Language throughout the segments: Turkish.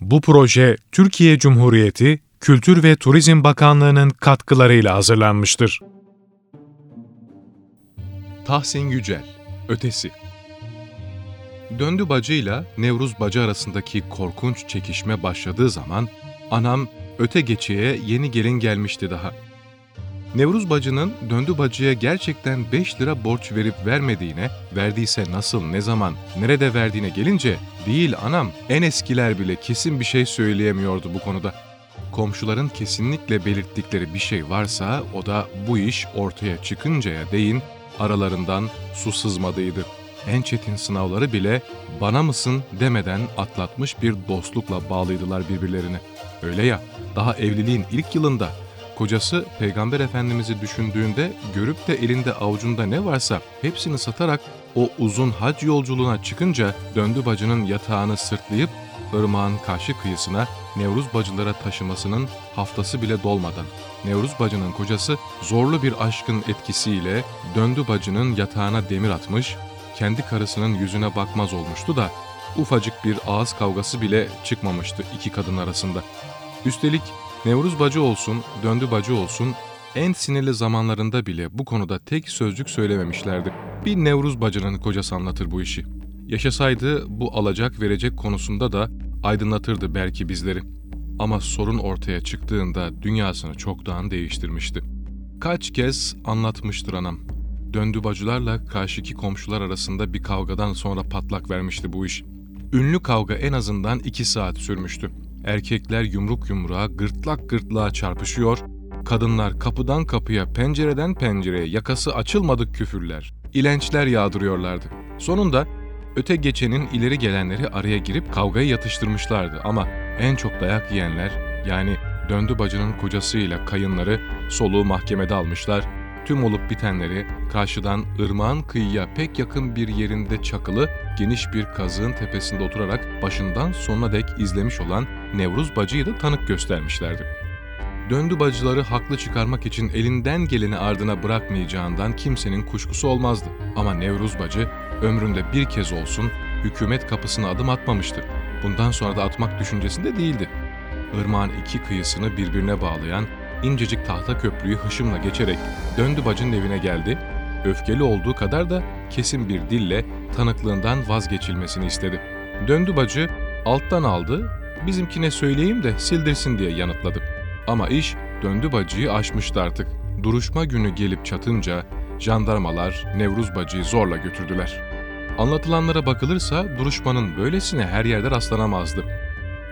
Bu proje Türkiye Cumhuriyeti Kültür ve Turizm Bakanlığı'nın katkılarıyla hazırlanmıştır. Tahsin Yücel, Ötesi Döndü bacıyla Nevruz bacı arasındaki korkunç çekişme başladığı zaman anam öte geçeye yeni gelin gelmişti daha. Nevruz bacının döndü bacıya gerçekten 5 lira borç verip vermediğine, verdiyse nasıl, ne zaman, nerede verdiğine gelince, değil anam, en eskiler bile kesin bir şey söyleyemiyordu bu konuda. Komşuların kesinlikle belirttikleri bir şey varsa o da bu iş ortaya çıkıncaya değin aralarından su sızmadıydı. En çetin sınavları bile bana mısın demeden atlatmış bir dostlukla bağlıydılar birbirlerine. Öyle ya, daha evliliğin ilk yılında kocası Peygamber Efendimiz'i düşündüğünde görüp de elinde avucunda ne varsa hepsini satarak o uzun hac yolculuğuna çıkınca döndü bacının yatağını sırtlayıp ırmağın karşı kıyısına Nevruz bacılara taşımasının haftası bile dolmadan. Nevruz bacının kocası zorlu bir aşkın etkisiyle döndü bacının yatağına demir atmış, kendi karısının yüzüne bakmaz olmuştu da ufacık bir ağız kavgası bile çıkmamıştı iki kadın arasında. Üstelik Nevruz bacı olsun, döndü bacı olsun en sinirli zamanlarında bile bu konuda tek sözcük söylememişlerdi. Bir Nevruz bacının kocası anlatır bu işi. Yaşasaydı bu alacak verecek konusunda da aydınlatırdı belki bizleri. Ama sorun ortaya çıktığında dünyasını çoktan değiştirmişti. Kaç kez anlatmıştır anam. Döndü bacılarla karşıki komşular arasında bir kavgadan sonra patlak vermişti bu iş. Ünlü kavga en azından iki saat sürmüştü. Erkekler yumruk yumruğa, gırtlak gırtlağa çarpışıyor, kadınlar kapıdan kapıya, pencereden pencereye yakası açılmadık küfürler, ilençler yağdırıyorlardı. Sonunda öte geçenin ileri gelenleri araya girip kavgayı yatıştırmışlardı ama en çok dayak yiyenler yani döndü bacının kocasıyla kayınları soluğu mahkemede almışlar, tüm olup bitenleri karşıdan ırmağın kıyıya pek yakın bir yerinde çakılı geniş bir kazığın tepesinde oturarak başından sonuna dek izlemiş olan Nevruz bacıyı da tanık göstermişlerdi. Döndü bacıları haklı çıkarmak için elinden geleni ardına bırakmayacağından kimsenin kuşkusu olmazdı. Ama Nevruz bacı ömründe bir kez olsun hükümet kapısına adım atmamıştı. Bundan sonra da atmak düşüncesinde değildi. Irmağın iki kıyısını birbirine bağlayan incecik tahta köprüyü hışımla geçerek döndü bacının evine geldi, öfkeli olduğu kadar da kesin bir dille tanıklığından vazgeçilmesini istedi. Döndü bacı alttan aldı, bizimkine söyleyeyim de sildirsin diye yanıtladı. Ama iş döndü bacıyı aşmıştı artık. Duruşma günü gelip çatınca jandarmalar Nevruz bacıyı zorla götürdüler. Anlatılanlara bakılırsa duruşmanın böylesine her yerde rastlanamazdı.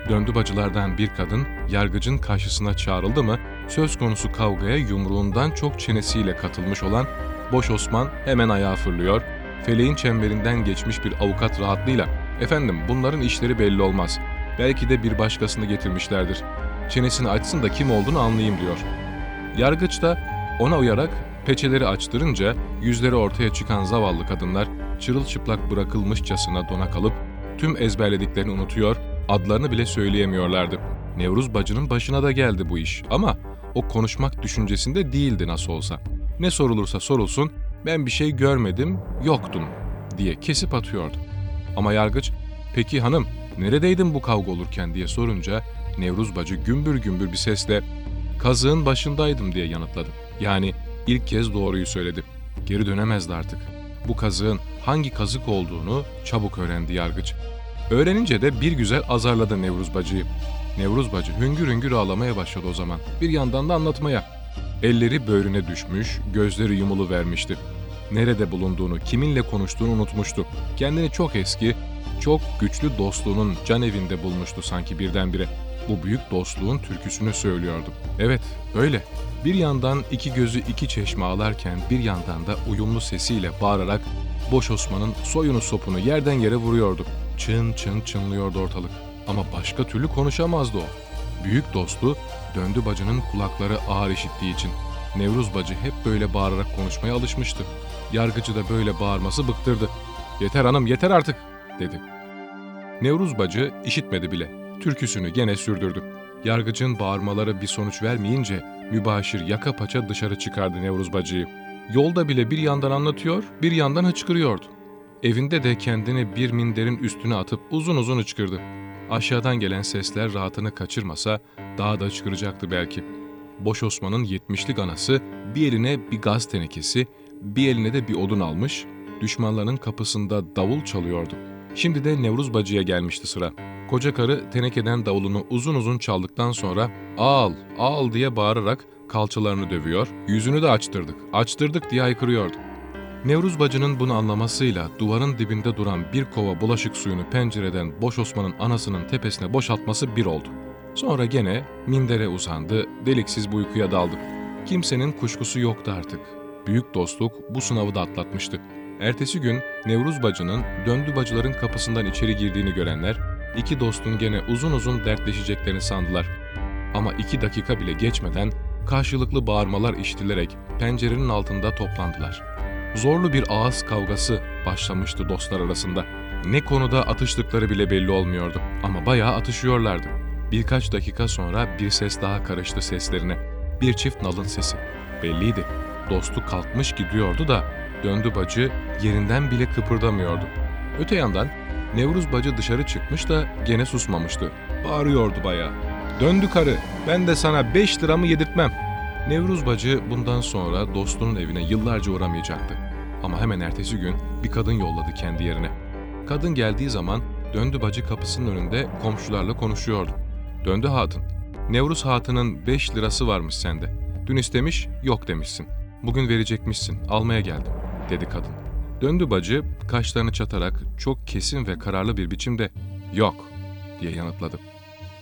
Döndü bacılardan bir kadın yargıcın karşısına çağrıldı mı söz konusu kavgaya yumruğundan çok çenesiyle katılmış olan Boş Osman hemen ayağa fırlıyor, feleğin çemberinden geçmiş bir avukat rahatlığıyla ''Efendim bunların işleri belli olmaz. Belki de bir başkasını getirmişlerdir. Çenesini açsın da kim olduğunu anlayayım.'' diyor. Yargıç da ona uyarak peçeleri açtırınca yüzleri ortaya çıkan zavallı kadınlar çırılçıplak bırakılmışçasına dona kalıp tüm ezberlediklerini unutuyor, adlarını bile söyleyemiyorlardı. Nevruz bacının başına da geldi bu iş ama o konuşmak düşüncesinde değildi nasıl olsa. Ne sorulursa sorulsun ben bir şey görmedim, yoktum diye kesip atıyordu. Ama yargıç peki hanım neredeydin bu kavga olurken diye sorunca Nevruz bacı gümbür gümbür bir sesle kazığın başındaydım diye yanıtladı. Yani ilk kez doğruyu söyledi. Geri dönemezdi artık. Bu kazığın hangi kazık olduğunu çabuk öğrendi yargıç. Öğrenince de bir güzel azarladı Nevruz bacıyı. Nevruz bacı hüngür hüngür ağlamaya başladı o zaman. Bir yandan da anlatmaya. Elleri böğrüne düşmüş, gözleri yumulu vermişti. Nerede bulunduğunu, kiminle konuştuğunu unutmuştu. Kendini çok eski, çok güçlü dostluğunun can evinde bulmuştu sanki birdenbire. Bu büyük dostluğun türküsünü söylüyordu. Evet, öyle. Bir yandan iki gözü iki çeşme ağlarken bir yandan da uyumlu sesiyle bağırarak Boş Osman'ın soyunu sopunu yerden yere vuruyordu. Çın çın çınlıyordu ortalık. Ama başka türlü konuşamazdı o. Büyük dostu döndü bacının kulakları ağır işittiği için. Nevruz bacı hep böyle bağırarak konuşmaya alışmıştı. Yargıcı da böyle bağırması bıktırdı. Yeter hanım yeter artık dedi. Nevruz bacı işitmedi bile. Türküsünü gene sürdürdü. Yargıcın bağırmaları bir sonuç vermeyince mübaşir yaka paça dışarı çıkardı Nevruz bacıyı. Yolda bile bir yandan anlatıyor, bir yandan hıçkırıyordu. Evinde de kendini bir minderin üstüne atıp uzun uzun hıçkırdı. Aşağıdan gelen sesler rahatını kaçırmasa daha da çıkaracaktı belki. Boş Osman'ın yetmişlik anası bir eline bir gaz tenekesi, bir eline de bir odun almış, düşmanların kapısında davul çalıyordu. Şimdi de Nevruz Bacı'ya gelmişti sıra. Koca karı tenekeden davulunu uzun uzun çaldıktan sonra al, al diye bağırarak kalçalarını dövüyor, yüzünü de açtırdık, açtırdık diye haykırıyordu. Nevruz bacının bunu anlamasıyla duvarın dibinde duran bir kova bulaşık suyunu pencereden Boş Osman'ın anasının tepesine boşaltması bir oldu. Sonra gene mindere uzandı, deliksiz bu uykuya daldı. Kimsenin kuşkusu yoktu artık. Büyük dostluk bu sınavı da atlatmıştı. Ertesi gün Nevruz bacının döndü bacıların kapısından içeri girdiğini görenler, iki dostun gene uzun uzun dertleşeceklerini sandılar. Ama iki dakika bile geçmeden karşılıklı bağırmalar işitilerek pencerenin altında toplandılar. Zorlu bir ağız kavgası başlamıştı dostlar arasında. Ne konuda atıştıkları bile belli olmuyordu ama bayağı atışıyorlardı. Birkaç dakika sonra bir ses daha karıştı seslerine. Bir çift nalın sesi. Belliydi. Dostu kalkmış gidiyordu da döndü bacı yerinden bile kıpırdamıyordu. Öte yandan Nevruz bacı dışarı çıkmış da gene susmamıştı. Bağırıyordu bayağı. Döndü karı, ben de sana beş liramı yedirtmem. Nevruz bacı bundan sonra dostunun evine yıllarca uğramayacaktı. Ama hemen ertesi gün bir kadın yolladı kendi yerine. Kadın geldiği zaman döndü bacı kapısının önünde komşularla konuşuyordu. Döndü hatun. Nevruz hatunun beş lirası varmış sende. Dün istemiş, yok demişsin. Bugün verecekmişsin, almaya geldim, dedi kadın. Döndü bacı, kaşlarını çatarak çok kesin ve kararlı bir biçimde, yok, diye yanıtladı.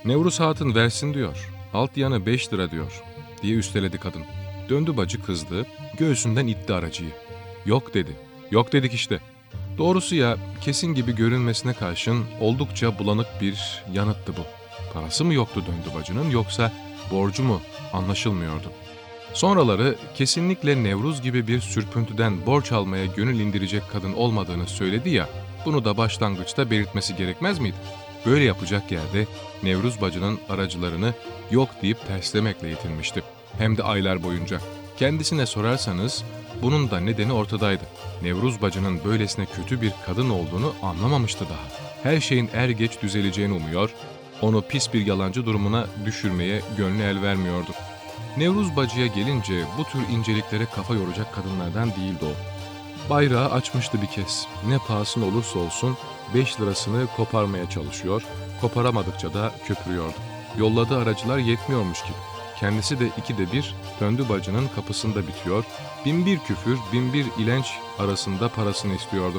Nevruz Hatun versin diyor. Alt yanı beş lira diyor diye üsteledi kadın. Döndü bacı kızdı, göğsünden itti aracıyı. Yok dedi. Yok dedik işte. Doğrusu ya kesin gibi görünmesine karşın oldukça bulanık bir yanıttı bu. Parası mı yoktu döndü bacının yoksa borcu mu anlaşılmıyordu. Sonraları kesinlikle Nevruz gibi bir sürpüntüden borç almaya gönül indirecek kadın olmadığını söyledi ya, bunu da başlangıçta belirtmesi gerekmez miydi? Böyle yapacak yerde Nevruz bacının aracılarını yok deyip terslemekle yetinmişti. Hem de aylar boyunca. Kendisine sorarsanız bunun da nedeni ortadaydı. Nevruz bacının böylesine kötü bir kadın olduğunu anlamamıştı daha. Her şeyin er geç düzeleceğini umuyor, onu pis bir yalancı durumuna düşürmeye gönlü el vermiyordu. Nevruz bacıya gelince bu tür inceliklere kafa yoracak kadınlardan değildi o. Bayrağı açmıştı bir kez. Ne pahasına olursa olsun 5 lirasını koparmaya çalışıyor, koparamadıkça da köpürüyordu. Yolladığı aracılar yetmiyormuş gibi. Kendisi de ikide bir döndü bacının kapısında bitiyor, bin bir küfür, bin bir ilenç arasında parasını istiyordu.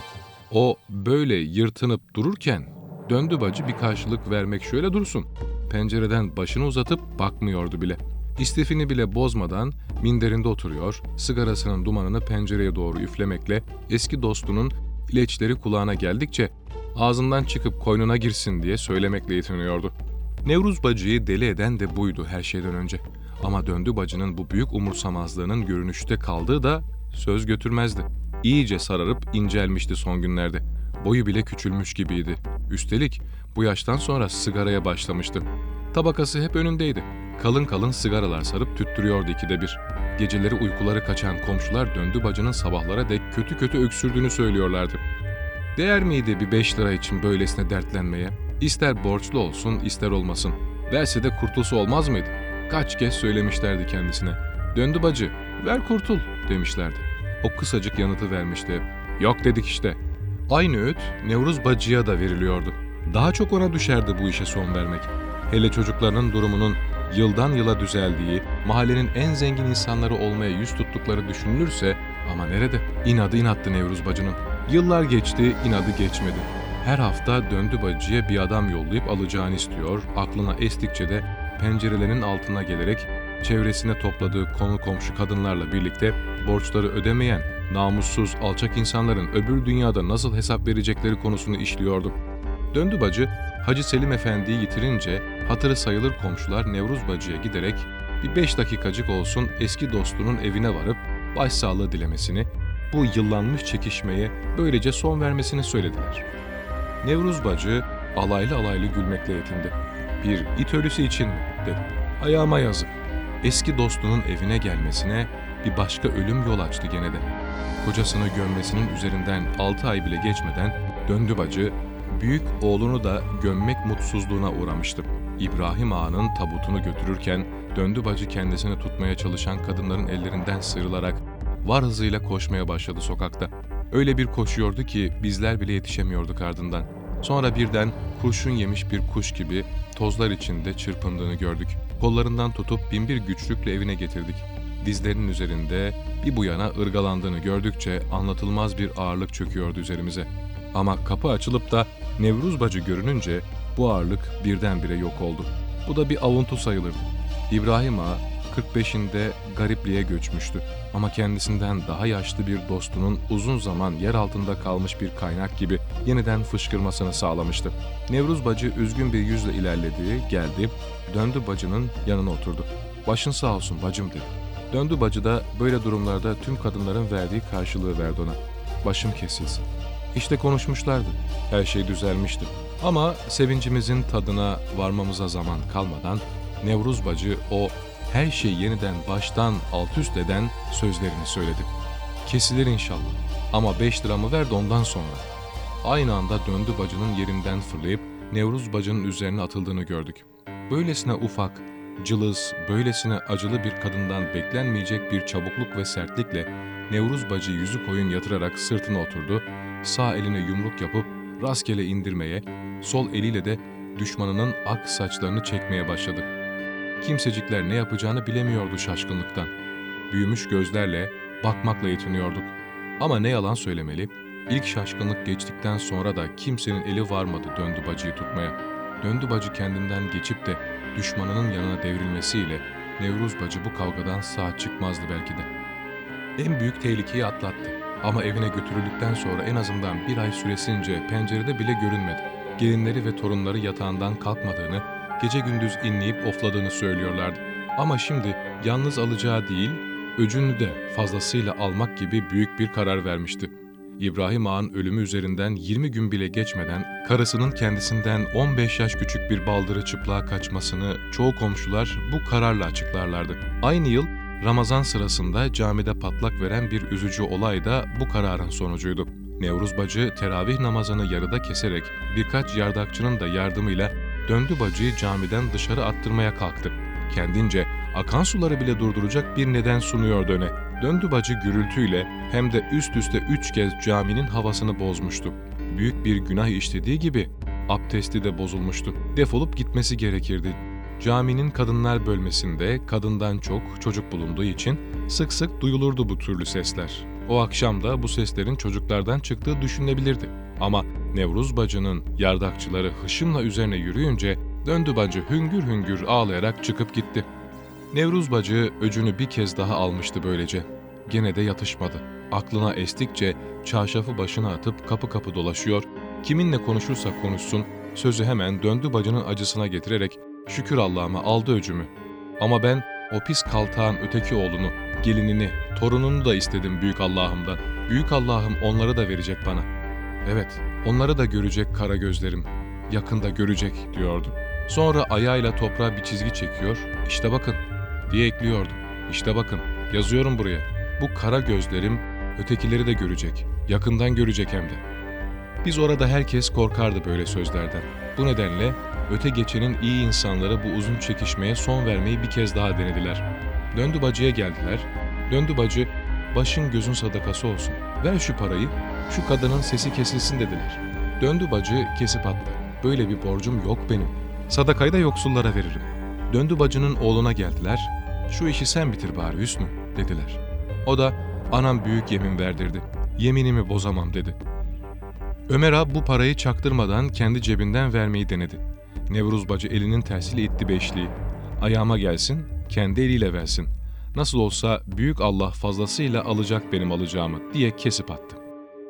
O böyle yırtınıp dururken döndü bacı bir karşılık vermek şöyle dursun. Pencereden başını uzatıp bakmıyordu bile. İstifini bile bozmadan minderinde oturuyor, sigarasının dumanını pencereye doğru üflemekle eski dostunun ileçleri kulağına geldikçe ağzından çıkıp koynuna girsin diye söylemekle yetiniyordu. Nevruz bacıyı deli eden de buydu her şeyden önce. Ama döndü bacının bu büyük umursamazlığının görünüşte kaldığı da söz götürmezdi. İyice sararıp incelmişti son günlerde. Boyu bile küçülmüş gibiydi. Üstelik bu yaştan sonra sigaraya başlamıştı. Tabakası hep önündeydi. Kalın kalın sigaralar sarıp tüttürüyordu ikide bir. Geceleri uykuları kaçan komşular döndü bacının sabahlara dek kötü kötü öksürdüğünü söylüyorlardı. Değer miydi bir beş lira için böylesine dertlenmeye? İster borçlu olsun ister olmasın. Verse de kurtulsa olmaz mıydı? Kaç kez söylemişlerdi kendisine. Döndü bacı, ver kurtul demişlerdi. O kısacık yanıtı vermişti. Yok dedik işte. Aynı öğüt Nevruz bacıya da veriliyordu. Daha çok ona düşerdi bu işe son vermek. Hele çocuklarının durumunun yıldan yıla düzeldiği, mahallenin en zengin insanları olmaya yüz tuttukları düşünülürse ama nerede? İnadı inattı Nevruz bacının. Yıllar geçti, inadı geçmedi. Her hafta döndü bacıya bir adam yollayıp alacağını istiyor, aklına estikçe de pencerelerin altına gelerek çevresine topladığı konu komşu kadınlarla birlikte borçları ödemeyen, namussuz, alçak insanların öbür dünyada nasıl hesap verecekleri konusunu işliyordu. Döndü bacı, Hacı Selim Efendi'yi yitirince hatırı sayılır komşular Nevruz bacıya giderek bir beş dakikacık olsun eski dostunun evine varıp başsağlığı dilemesini, bu yıllanmış çekişmeye böylece son vermesini söylediler. Nevruz bacı alaylı alaylı gülmekle yetindi. Bir it ölüsü için mi? dedi. Ayağıma yazık. Eski dostunun evine gelmesine bir başka ölüm yol açtı gene de. Kocasını gömmesinin üzerinden altı ay bile geçmeden döndü bacı büyük oğlunu da gömmek mutsuzluğuna uğramıştı. İbrahim Ağa'nın tabutunu götürürken döndü bacı kendisini tutmaya çalışan kadınların ellerinden sıyrılarak var hızıyla koşmaya başladı sokakta. Öyle bir koşuyordu ki bizler bile yetişemiyorduk ardından. Sonra birden kurşun yemiş bir kuş gibi tozlar içinde çırpındığını gördük. Kollarından tutup binbir güçlükle evine getirdik. Dizlerinin üzerinde bir bu yana ırgalandığını gördükçe anlatılmaz bir ağırlık çöküyordu üzerimize. Ama kapı açılıp da Nevruz bacı görününce bu ağırlık birdenbire yok oldu. Bu da bir avuntu sayılırdı. İbrahim Ağa 45'inde garipliğe göçmüştü. Ama kendisinden daha yaşlı bir dostunun uzun zaman yer altında kalmış bir kaynak gibi yeniden fışkırmasını sağlamıştı. Nevruz bacı üzgün bir yüzle ilerledi, geldi, döndü bacının yanına oturdu. Başın sağ olsun bacım dedi. Döndü bacı da böyle durumlarda tüm kadınların verdiği karşılığı verdi ona. Başım kesilsin. İşte konuşmuşlardı. Her şey düzelmişti. Ama sevincimizin tadına varmamıza zaman kalmadan Nevruz bacı o her şeyi yeniden baştan alt üst eden sözlerini söyledi. Kesilir inşallah ama beş liramı ver de ondan sonra. Aynı anda döndü bacının yerinden fırlayıp Nevruz bacının üzerine atıldığını gördük. Böylesine ufak, cılız, böylesine acılı bir kadından beklenmeyecek bir çabukluk ve sertlikle Nevruz bacı yüzü koyun yatırarak sırtına oturdu, sağ eline yumruk yapıp rastgele indirmeye, sol eliyle de düşmanının ak saçlarını çekmeye başladı. Kimsecikler ne yapacağını bilemiyordu şaşkınlıktan. Büyümüş gözlerle, bakmakla yetiniyorduk. Ama ne yalan söylemeli, ilk şaşkınlık geçtikten sonra da kimsenin eli varmadı döndü bacıyı tutmaya. Döndü bacı kendinden geçip de düşmanının yanına devrilmesiyle Nevruz bacı bu kavgadan sağ çıkmazdı belki de. En büyük tehlikeyi atlattı. Ama evine götürüldükten sonra en azından bir ay süresince pencerede bile görünmedi. Gelinleri ve torunları yatağından kalkmadığını, gece gündüz inleyip ofladığını söylüyorlardı. Ama şimdi yalnız alacağı değil, öcünü de fazlasıyla almak gibi büyük bir karar vermişti. İbrahim Ağa'nın ölümü üzerinden 20 gün bile geçmeden karısının kendisinden 15 yaş küçük bir baldırı çıplığa kaçmasını çoğu komşular bu kararla açıklarlardı. Aynı yıl Ramazan sırasında camide patlak veren bir üzücü olay da bu kararın sonucuydu. Nevruz bacı teravih namazını yarıda keserek birkaç yardakçının da yardımıyla döndü bacıyı camiden dışarı attırmaya kalktı. Kendince akan suları bile durduracak bir neden sunuyordu öne. Döndü bacı gürültüyle hem de üst üste üç kez caminin havasını bozmuştu. Büyük bir günah işlediği gibi abdesti de bozulmuştu. Defolup gitmesi gerekirdi. Caminin kadınlar bölmesinde kadından çok çocuk bulunduğu için sık sık duyulurdu bu türlü sesler. O akşam da bu seslerin çocuklardan çıktığı düşünülebilirdi. Ama Nevruz bacının yardakçıları hışımla üzerine yürüyünce döndü bacı hüngür hüngür ağlayarak çıkıp gitti. Nevruz bacı öcünü bir kez daha almıştı böylece. Gene de yatışmadı. Aklına estikçe çarşafı başına atıp kapı kapı dolaşıyor, kiminle konuşursa konuşsun, sözü hemen döndü bacının acısına getirerek şükür Allah'ıma aldı öcümü. Ama ben o pis kaltağın öteki oğlunu, gelinini, torununu da istedim büyük Allah'ımdan. Büyük Allah'ım onları da verecek bana. Evet, onları da görecek kara gözlerim. Yakında görecek diyordu. Sonra ayağıyla toprağa bir çizgi çekiyor, işte bakın diye ekliyordu. İşte bakın, yazıyorum buraya. Bu kara gözlerim ötekileri de görecek. Yakından görecek hem de. Biz orada herkes korkardı böyle sözlerden. Bu nedenle öte geçenin iyi insanları bu uzun çekişmeye son vermeyi bir kez daha denediler. Döndü bacıya geldiler. Döndü bacı, başın gözün sadakası olsun. Ver şu parayı, şu kadının sesi kesilsin dediler. Döndü bacı kesip attı. Böyle bir borcum yok benim. Sadakayı da yoksullara veririm. Döndü bacının oğluna geldiler. Şu işi sen bitir bari Hüsnü dediler. O da anam büyük yemin verdirdi. Yeminimi bozamam dedi. Ömer Ağa bu parayı çaktırmadan kendi cebinden vermeyi denedi. Nevruz bacı elinin tersiyle itti beşliği. Ayağıma gelsin, kendi eliyle versin. Nasıl olsa büyük Allah fazlasıyla alacak benim alacağımı diye kesip attı.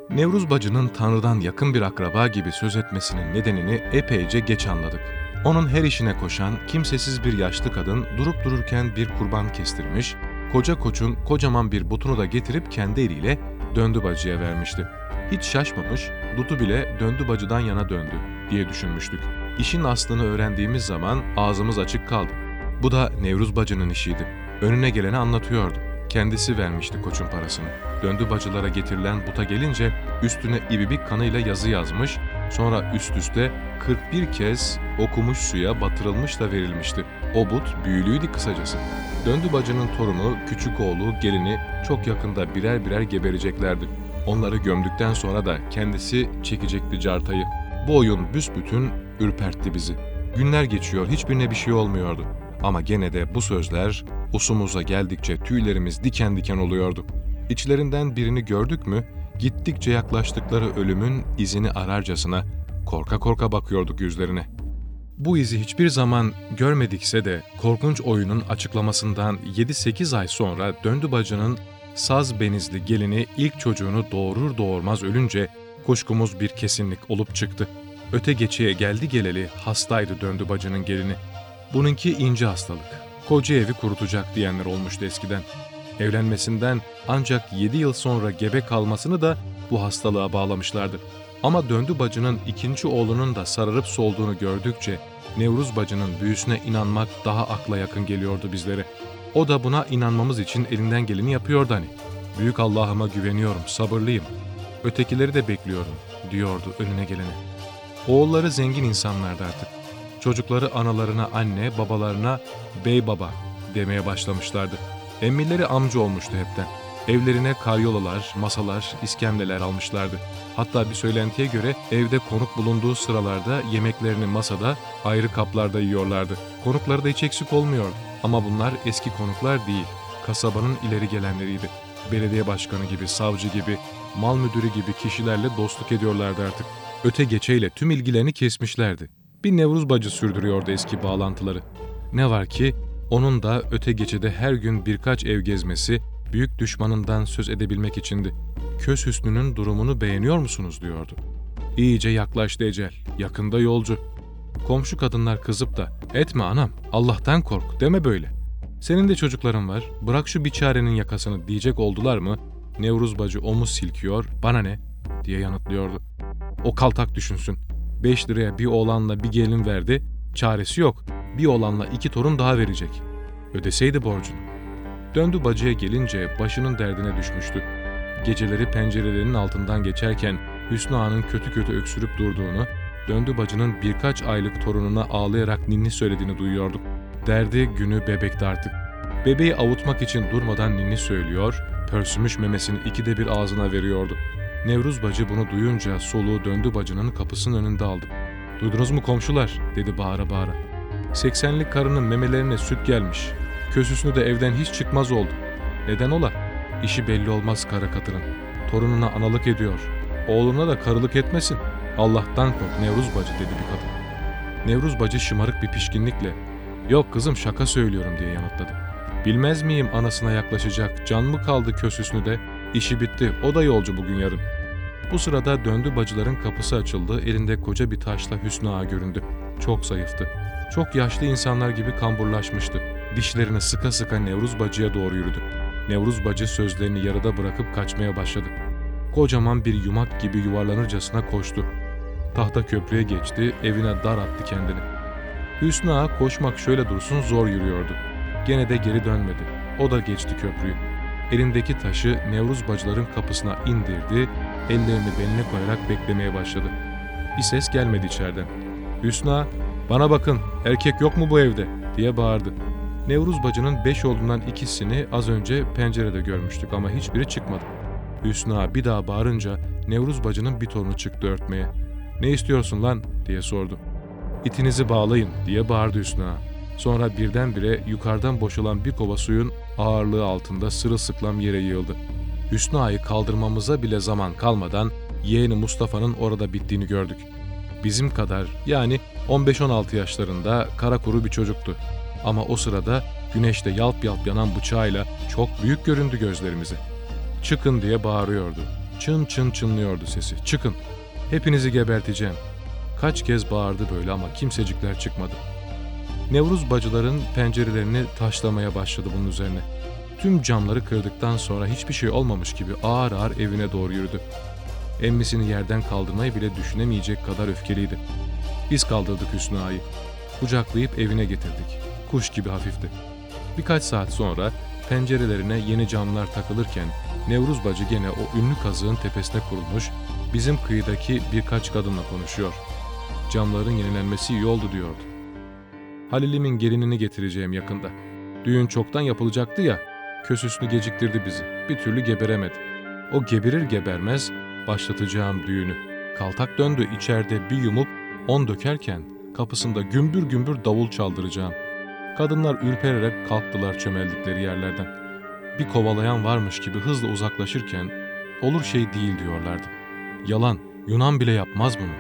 Nevruz bacının Tanrı'dan yakın bir akraba gibi söz etmesinin nedenini epeyce geç anladık. Onun her işine koşan, kimsesiz bir yaşlı kadın durup dururken bir kurban kestirmiş, koca koçun kocaman bir butunu da getirip kendi eliyle döndü bacıya vermişti. Hiç şaşmamış, Dutu bile döndü bacıdan yana döndü diye düşünmüştük. İşin aslını öğrendiğimiz zaman ağzımız açık kaldı. Bu da Nevruz bacının işiydi. Önüne geleni anlatıyordu. Kendisi vermişti koçun parasını. Döndü bacılara getirilen buta gelince üstüne ibibik kanıyla yazı yazmış, Sonra üst üste 41 kez okumuş suya batırılmış da verilmişti. O but büyülüydü kısacası. Döndü bacının torunu, küçük oğlu, gelini çok yakında birer birer gebereceklerdi. Onları gömdükten sonra da kendisi çekecekti cartayı. Bu oyun büsbütün ürpertti bizi. Günler geçiyor, hiçbirine bir şey olmuyordu. Ama gene de bu sözler usumuza geldikçe tüylerimiz diken diken oluyordu. İçlerinden birini gördük mü, gittikçe yaklaştıkları ölümün izini ararcasına korka korka bakıyorduk yüzlerine. Bu izi hiçbir zaman görmedikse de korkunç oyunun açıklamasından 7-8 ay sonra Döndü Bacı'nın saz benizli gelini ilk çocuğunu doğurur doğurmaz ölünce kuşkumuz bir kesinlik olup çıktı. Öte geçeye geldi geleli hastaydı Döndü Bacı'nın gelini. Bununki ince hastalık. Koca evi kurutacak diyenler olmuştu eskiden. Evlenmesinden ancak 7 yıl sonra gebe kalmasını da bu hastalığa bağlamışlardı. Ama döndü bacının ikinci oğlunun da sararıp solduğunu gördükçe Nevruz bacının büyüsüne inanmak daha akla yakın geliyordu bizlere. O da buna inanmamız için elinden geleni yapıyordu hani. Büyük Allah'ıma güveniyorum, sabırlıyım. Ötekileri de bekliyorum, diyordu önüne gelene. Oğulları zengin insanlardı artık. Çocukları analarına anne, babalarına bey baba demeye başlamışlardı. Emmileri amca olmuştu hepten. Evlerine karyolalar, masalar, iskemleler almışlardı. Hatta bir söylentiye göre evde konuk bulunduğu sıralarda yemeklerini masada, ayrı kaplarda yiyorlardı. Konukları da hiç eksik olmuyordu. Ama bunlar eski konuklar değil, kasabanın ileri gelenleriydi. Belediye başkanı gibi, savcı gibi, mal müdürü gibi kişilerle dostluk ediyorlardı artık. Öte geçeyle tüm ilgilerini kesmişlerdi. Bir Nevruz bacı sürdürüyordu eski bağlantıları. Ne var ki onun da öte geçede her gün birkaç ev gezmesi, büyük düşmanından söz edebilmek içindi. Köz Hüsnü'nün durumunu beğeniyor musunuz diyordu. İyice yaklaştı ecel, yakında yolcu. Komşu kadınlar kızıp da etme anam Allah'tan kork deme böyle. Senin de çocukların var bırak şu biçarenin yakasını diyecek oldular mı Nevruz bacı omuz silkiyor bana ne diye yanıtlıyordu. O kaltak düşünsün. Beş liraya bir oğlanla bir gelin verdi çaresi yok bir oğlanla iki torun daha verecek. Ödeseydi borcunu. Döndü bacıya gelince başının derdine düşmüştü. Geceleri pencerelerinin altından geçerken Hüsnü Ağa'nın kötü kötü öksürüp durduğunu, döndü bacının birkaç aylık torununa ağlayarak ninni söylediğini duyuyorduk. Derdi günü bebekti artık. Bebeği avutmak için durmadan ninni söylüyor, pörsümüş memesini ikide bir ağzına veriyordu. Nevruz bacı bunu duyunca soluğu döndü bacının kapısının önünde aldı. ''Duydunuz mu komşular?'' dedi bağıra bağıra. ''80'lik karının memelerine süt gelmiş. Kösüsünü de evden hiç çıkmaz oldu. Neden ola? İşi belli olmaz kara katırın. Torununa analık ediyor. Oğluna da karılık etmesin. Allah'tan kork Nevruz bacı dedi bir kadın. Nevruz bacı şımarık bir pişkinlikle ''Yok kızım şaka söylüyorum'' diye yanıtladı. ''Bilmez miyim anasına yaklaşacak, can mı kaldı kösüsünü de? İşi bitti, o da yolcu bugün yarın.'' Bu sırada döndü bacıların kapısı açıldı, elinde koca bir taşla Hüsnü Ağa göründü. Çok zayıftı. Çok yaşlı insanlar gibi kamburlaşmıştı. Dişlerini sıka sıka Nevruz bacıya doğru yürüdü. Nevruz bacı sözlerini yarıda bırakıp kaçmaya başladı. Kocaman bir yumak gibi yuvarlanırcasına koştu. Tahta köprüye geçti, evine dar attı kendini. Hüsnü Ağa koşmak şöyle dursun zor yürüyordu. Gene de geri dönmedi. O da geçti köprüyü. Elindeki taşı Nevruz bacıların kapısına indirdi, ellerini beline koyarak beklemeye başladı. Bir ses gelmedi içeriden. Hüsnü Ağa, bana bakın erkek yok mu bu evde diye bağırdı. Nevruz bacının beş oğlundan ikisini az önce pencerede görmüştük ama hiçbiri çıkmadı. Hüsnü Ağa bir daha bağırınca Nevruz bacının bir torunu çıktı örtmeye. ''Ne istiyorsun lan?'' diye sordu. ''İtinizi bağlayın'' diye bağırdı Hüsnü Ağa. Sonra birdenbire yukarıdan boşalan bir kova suyun ağırlığı altında sırılsıklam yere yığıldı. Hüsnü Ağa'yı kaldırmamıza bile zaman kalmadan yeğeni Mustafa'nın orada bittiğini gördük. Bizim kadar yani 15-16 yaşlarında kara kuru bir çocuktu. Ama o sırada güneşte yalp yalp yanan bıçağıyla çok büyük göründü gözlerimize. Çıkın diye bağırıyordu. Çın çın çınlıyordu sesi. Çıkın. Hepinizi geberteceğim. Kaç kez bağırdı böyle ama kimsecikler çıkmadı. Nevruz bacıların pencerelerini taşlamaya başladı bunun üzerine. Tüm camları kırdıktan sonra hiçbir şey olmamış gibi ağır ağır evine doğru yürüdü. Emmisini yerden kaldırmayı bile düşünemeyecek kadar öfkeliydi. Biz kaldırdık Hüsnü Ağa'yı. Kucaklayıp evine getirdik. Kuş gibi hafifti. Birkaç saat sonra pencerelerine yeni camlar takılırken Nevruz bacı gene o ünlü kazığın tepesine kurulmuş, bizim kıyıdaki birkaç kadınla konuşuyor. Camların yenilenmesi iyi oldu diyordu. Halil'imin gelinini getireceğim yakında. Düğün çoktan yapılacaktı ya, kösüsünü geciktirdi bizi. Bir türlü geberemedi. O geberir gebermez başlatacağım düğünü. Kaltak döndü içeride bir yumup on dökerken kapısında gümbür gümbür davul çaldıracağım. Kadınlar ürpererek kalktılar çömeldikleri yerlerden. Bir kovalayan varmış gibi hızla uzaklaşırken olur şey değil diyorlardı. Yalan, Yunan bile yapmaz bunu.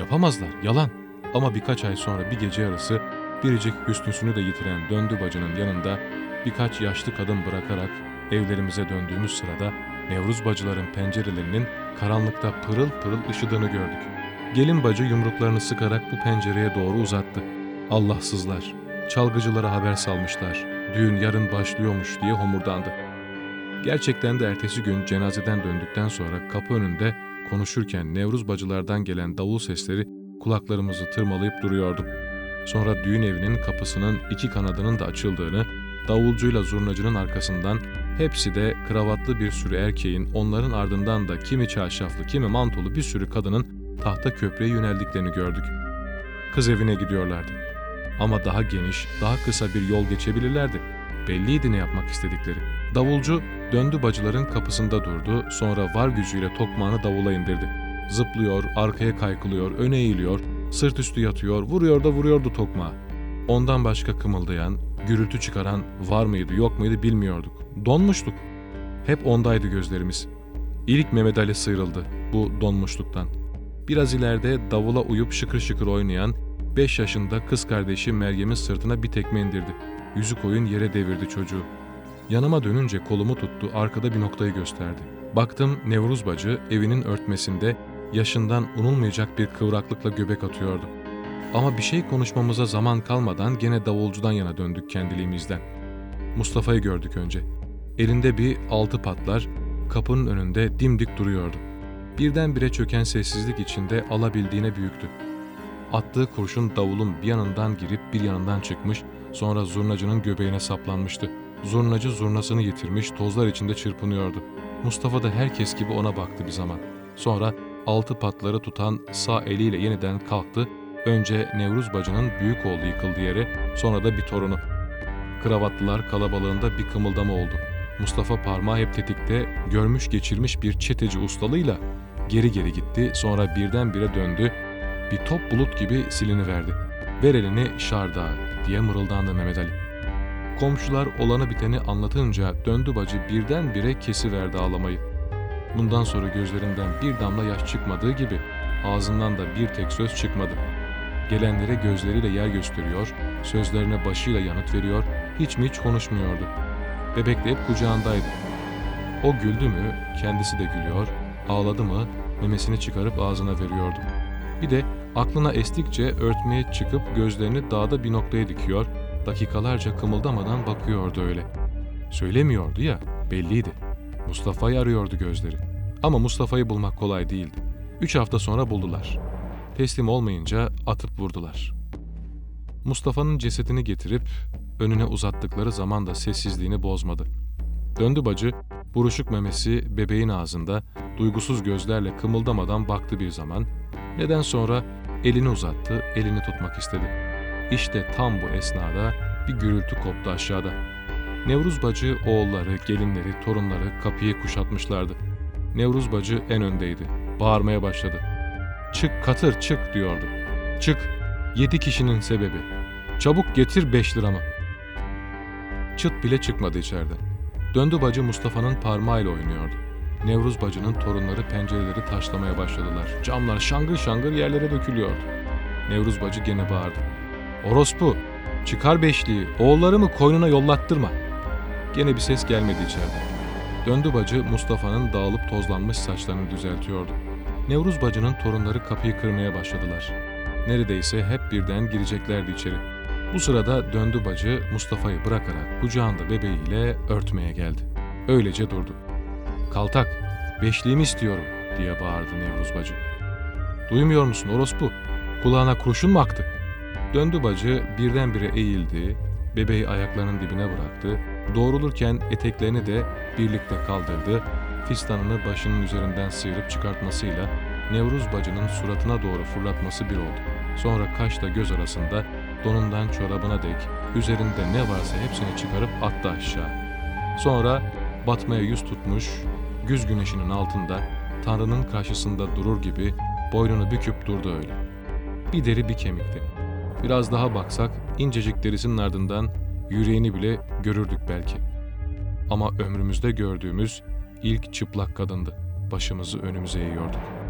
Yapamazlar, yalan. Ama birkaç ay sonra bir gece yarısı biricik hüsnüsünü de yitiren döndü bacının yanında birkaç yaşlı kadın bırakarak evlerimize döndüğümüz sırada Nevruz bacıların pencerelerinin karanlıkta pırıl pırıl ışıdığını gördük. Gelin bacı yumruklarını sıkarak bu pencereye doğru uzattı. Allahsızlar, çalgıcılara haber salmışlar, düğün yarın başlıyormuş diye homurdandı. Gerçekten de ertesi gün cenazeden döndükten sonra kapı önünde konuşurken Nevruz bacılardan gelen davul sesleri kulaklarımızı tırmalayıp duruyordu. Sonra düğün evinin kapısının iki kanadının da açıldığını, davulcuyla zurnacının arkasından hepsi de kravatlı bir sürü erkeğin, onların ardından da kimi çarşaflı, kimi mantolu bir sürü kadının tahta köprüye yöneldiklerini gördük. Kız evine gidiyorlardı. Ama daha geniş, daha kısa bir yol geçebilirlerdi. Belliydi ne yapmak istedikleri. Davulcu döndü bacıların kapısında durdu, sonra var gücüyle tokmağını davula indirdi. Zıplıyor, arkaya kaykılıyor, öne eğiliyor, sırt üstü yatıyor, vuruyor da vuruyordu tokmağı. Ondan başka kımıldayan, gürültü çıkaran var mıydı yok muydu bilmiyorduk. Donmuştuk. Hep ondaydı gözlerimiz. İlk Mehmet Ali sıyrıldı bu donmuşluktan. Biraz ileride davula uyup şıkır şıkır oynayan 5 yaşında kız kardeşi Meryem'in sırtına bir tekme indirdi. Yüzü koyun yere devirdi çocuğu. Yanıma dönünce kolumu tuttu, arkada bir noktayı gösterdi. Baktım Nevruz bacı evinin örtmesinde yaşından unulmayacak bir kıvraklıkla göbek atıyordu. Ama bir şey konuşmamıza zaman kalmadan gene davulcudan yana döndük kendiliğimizden. Mustafa'yı gördük önce. Elinde bir altı patlar, kapının önünde dimdik duruyordu. Birdenbire çöken sessizlik içinde alabildiğine büyüktü. Attığı kurşun davulun bir yanından girip bir yanından çıkmış, sonra zurnacının göbeğine saplanmıştı. Zurnacı zurnasını yitirmiş, tozlar içinde çırpınıyordu. Mustafa da herkes gibi ona baktı bir zaman. Sonra altı patları tutan sağ eliyle yeniden kalktı. Önce Nevruz bacının büyük oğlu yıkıldı yere, sonra da bir torunu. Kravatlılar kalabalığında bir kımıldama oldu. Mustafa parmağı hep tetikte, görmüş geçirmiş bir çeteci ustalığıyla geri geri gitti, sonra birdenbire döndü, bir top bulut gibi siliniverdi. Ver elini şarda diye mırıldandı Mehmet Ali. Komşular olanı biteni anlatınca döndü bacı birdenbire kesiverdi ağlamayı. Bundan sonra gözlerinden bir damla yaş çıkmadığı gibi ağzından da bir tek söz çıkmadı. Gelenlere gözleriyle yer gösteriyor, sözlerine başıyla yanıt veriyor, hiç mi hiç konuşmuyordu. Bebek de hep kucağındaydı. O güldü mü kendisi de gülüyor, ağladı mı memesini çıkarıp ağzına veriyordu. Bir de aklına estikçe örtmeye çıkıp gözlerini dağda bir noktaya dikiyor, dakikalarca kımıldamadan bakıyordu öyle. Söylemiyordu ya, belliydi. Mustafa'yı arıyordu gözleri. Ama Mustafa'yı bulmak kolay değildi. Üç hafta sonra buldular. Teslim olmayınca atıp vurdular. Mustafa'nın cesedini getirip önüne uzattıkları zaman da sessizliğini bozmadı. Döndü bacı, buruşuk memesi bebeğin ağzında duygusuz gözlerle kımıldamadan baktı bir zaman. Neden sonra elini uzattı, elini tutmak istedi. İşte tam bu esnada bir gürültü koptu aşağıda. Nevruz bacı oğulları, gelinleri, torunları kapıyı kuşatmışlardı. Nevruz bacı en öndeydi. Bağırmaya başladı. Çık katır çık diyordu. Çık. Yedi kişinin sebebi. Çabuk getir beş liramı. Çıt bile çıkmadı içeriden. Döndü bacı Mustafa'nın parmağıyla oynuyordu. Nevruz bacının torunları pencereleri taşlamaya başladılar. Camlar şangır şangır yerlere dökülüyordu. Nevruz bacı gene bağırdı. Orospu, çıkar beşliği, oğullarımı koynuna yollattırma. Gene bir ses gelmedi içeriden. Döndü bacı Mustafa'nın dağılıp tozlanmış saçlarını düzeltiyordu. Nevruz bacının torunları kapıyı kırmaya başladılar. Neredeyse hep birden gireceklerdi içeri. Bu sırada döndü bacı Mustafa'yı bırakarak kucağında bebeğiyle örtmeye geldi. Öylece durdu. Kaltak, beşliğimi istiyorum diye bağırdı Nevruz bacı. Duymuyor musun orospu? Kulağına kurşun mu aktı? Döndü bacı birdenbire eğildi, bebeği ayaklarının dibine bıraktı, doğrulurken eteklerini de birlikte kaldırdı, fistanını başının üzerinden sıyırıp çıkartmasıyla Nevruz bacının suratına doğru fırlatması bir oldu. Sonra kaşla göz arasında donundan çorabına dek üzerinde ne varsa hepsini çıkarıp attı aşağı. Sonra batmaya yüz tutmuş, güz güneşinin altında Tanrı'nın karşısında durur gibi boynunu büküp durdu öyle. Bir deri bir kemikti. Biraz daha baksak incecik derisinin ardından yüreğini bile görürdük belki. Ama ömrümüzde gördüğümüz ilk çıplak kadındı. Başımızı önümüze eğiyorduk.